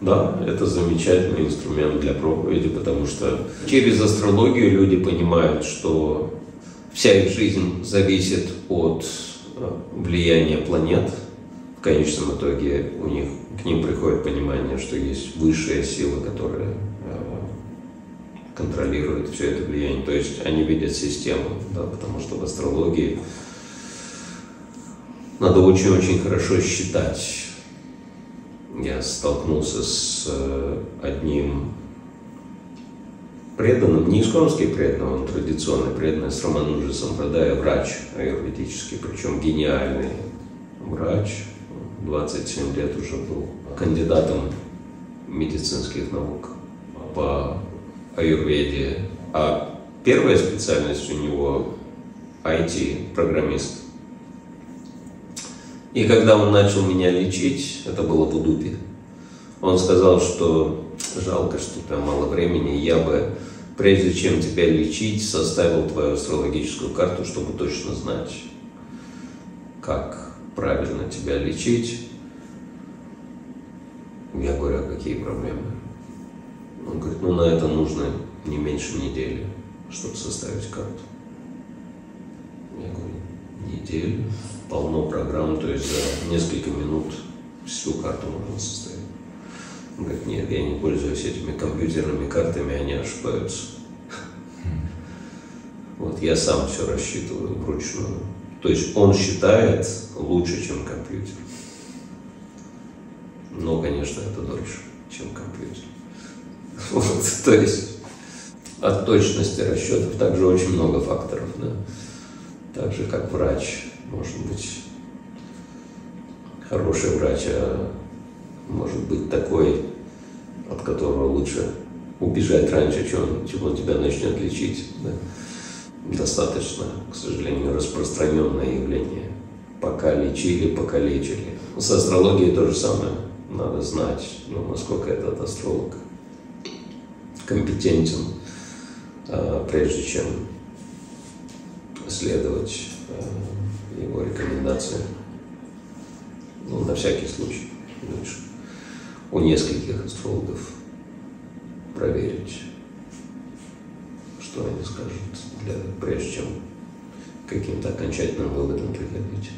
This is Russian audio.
Да, это замечательный инструмент для проповеди, потому что через астрологию люди понимают, что вся их жизнь зависит от э, влияния планет. В конечном итоге у них к ним приходит понимание, что есть высшая сила, которая э, контролирует все это влияние. То есть они видят систему, да, потому что в астрологии надо очень-очень хорошо считать я столкнулся с э, одним преданным, не исконский преданный, он традиционный преданный, с Романуджи Сампрадая, врач аюрведический, причем гениальный врач, 27 лет уже был кандидатом медицинских наук по аюрведе, а первая специальность у него IT-программист. И когда он начал меня лечить, это было в Удупе, он сказал, что жалко, что там мало времени, я бы, прежде чем тебя лечить, составил твою астрологическую карту, чтобы точно знать, как правильно тебя лечить. Я говорю, а какие проблемы? Он говорит, ну на это нужно не меньше недели, чтобы составить карту. Я говорю, неделю? полно программ, то есть за несколько минут всю карту можно составить. Он говорит, нет, я не пользуюсь этими компьютерными картами, они ошибаются. Вот я сам все рассчитываю вручную. То есть он считает лучше, чем компьютер. Но, конечно, это дольше, чем компьютер. Вот, то есть от точности расчетов также очень много факторов. Да? Так же, как врач может быть хороший врач, а может быть такой, от которого лучше убежать раньше, чем, чем он тебя начнет лечить. Да? Достаточно, к сожалению, распространенное явление. Пока лечили, пока лечили. С астрологией то же самое. Надо знать, ну, насколько этот астролог компетентен, а, прежде чем следовать а, его рекомендации. Ну, на всякий случай лучше у нескольких астрологов проверить, что они скажут, для, прежде чем каким-то окончательным выводом приходить.